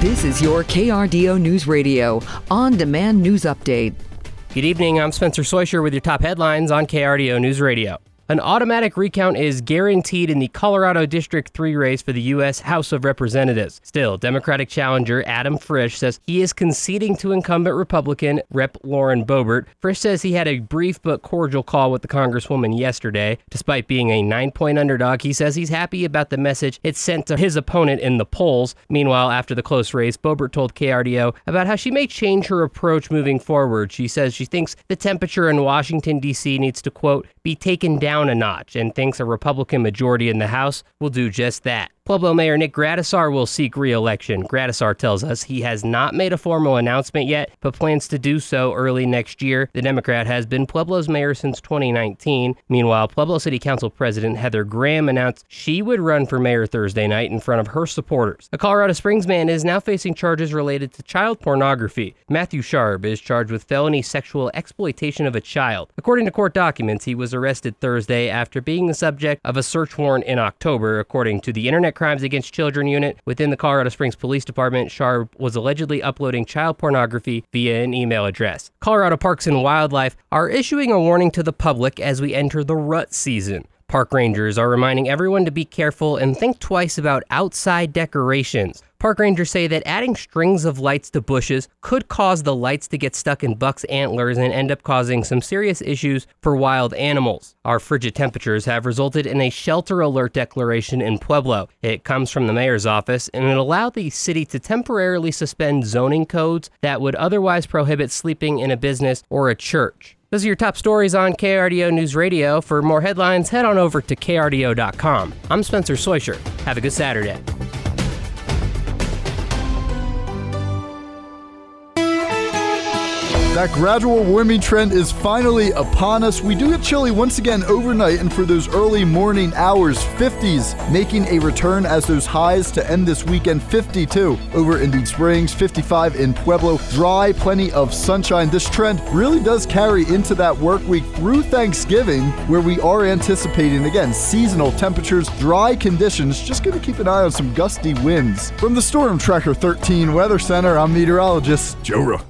This is your KRDO News Radio on demand news update. Good evening. I'm Spencer Soisher with your top headlines on KRDO News Radio. An automatic recount is guaranteed in the Colorado District 3 race for the U.S. House of Representatives. Still, Democratic challenger Adam Frisch says he is conceding to incumbent Republican Rep. Lauren Boebert. Frisch says he had a brief but cordial call with the Congresswoman yesterday. Despite being a nine point underdog, he says he's happy about the message it sent to his opponent in the polls. Meanwhile, after the close race, Boebert told KRDO about how she may change her approach moving forward. She says she thinks the temperature in Washington, D.C. needs to, quote, be taken down a notch and thinks a Republican majority in the House will do just that. Pueblo Mayor Nick Gradisar will seek re-election. Gradisar tells us he has not made a formal announcement yet, but plans to do so early next year. The Democrat has been Pueblo's mayor since 2019. Meanwhile, Pueblo City Council President Heather Graham announced she would run for mayor Thursday night in front of her supporters. A Colorado Springs man is now facing charges related to child pornography. Matthew Sharp is charged with felony sexual exploitation of a child. According to court documents, he was arrested Thursday after being the subject of a search warrant in October, according to the Internet Crimes Against Children unit within the Colorado Springs Police Department. Sharp was allegedly uploading child pornography via an email address. Colorado Parks and Wildlife are issuing a warning to the public as we enter the rut season. Park rangers are reminding everyone to be careful and think twice about outside decorations. Park rangers say that adding strings of lights to bushes could cause the lights to get stuck in bucks' antlers and end up causing some serious issues for wild animals. Our frigid temperatures have resulted in a shelter alert declaration in Pueblo. It comes from the mayor's office and it allowed the city to temporarily suspend zoning codes that would otherwise prohibit sleeping in a business or a church. Those are your top stories on KRDO News Radio. For more headlines, head on over to krdo.com. I'm Spencer Soisher. Have a good Saturday. That gradual warming trend is finally upon us. We do get chilly once again overnight and for those early morning hours, 50s making a return as those highs to end this weekend 52 over in Indian Springs, 55 in Pueblo. Dry, plenty of sunshine. This trend really does carry into that work week through Thanksgiving, where we are anticipating again seasonal temperatures, dry conditions. Just going to keep an eye on some gusty winds. From the Storm Tracker 13 Weather Center, I'm meteorologist Joe Rook.